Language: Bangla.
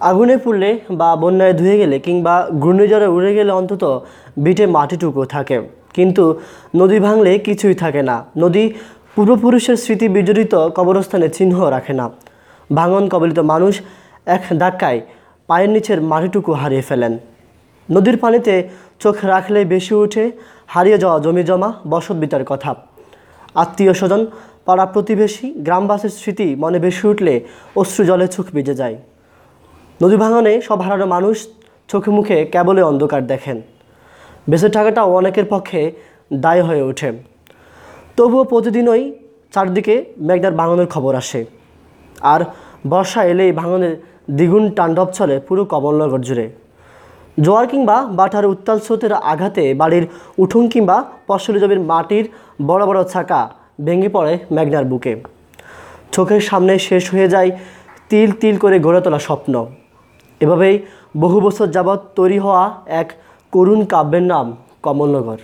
আগুনে পুড়লে বা বন্যায় ধুয়ে গেলে কিংবা ঘূর্ণিঝড়ে উড়ে গেলে অন্তত বিটে মাটিটুকু থাকে। কিন্তু নদী ভাঙলে কিছুই থাকে না। নদী পূর্বপুরুষের স্মৃতি বিজড়িত কবরস্থানে চিহ্ন রাখে না। ভাঙন কবলিত মানুষ এক ধাক্কায় পায়ের নিচের মাটিটুকু হারিয়ে ফেলেন। নদীর পানিতে চোখ রাখলে বেশি উঠে, হারিয়ে যাওয়া জমি জমা, বসত বিতার কথা। আত্মীয় স্বজন, পাড়া প্রতিবেশী, গ্রামবাসীর স্মৃতি মনে বেশি উঠলে অশ্রু জলে চোখ ভিজে যায়। নদী ভাঙনে সব হারানো মানুষ চোখে মুখে কেবলই অন্ধকার দেখেন। বেঁচে থাকাটাও অনেকের পক্ষে দায় হয়ে ওঠে। তবুও প্রতিদিনই চারদিকে মেঘনার ভাঙনের খবর আসে। আর বর্ষা এলেই ভাঙনের দ্বিগুণ তাণ্ডব চলে পুরো কমলনগর জুড়ে। জোয়ার কিংবা বাটার উত্তাল স্রোতের আঘাতে বাড়ির উঠুন কিংবা ফসলি জমির মাটির বড় বড় ছাকা ভেঙে পড়ে মেঘনার বুকে। চোখের সামনে শেষ হয়ে যায় তিল তিল করে গড়ে তোলা স্বপ্ন। এভাবেই বহু বছর যাবৎ তৈরি হওয়া এক করুণ কাব্যের নাম কমলনগর।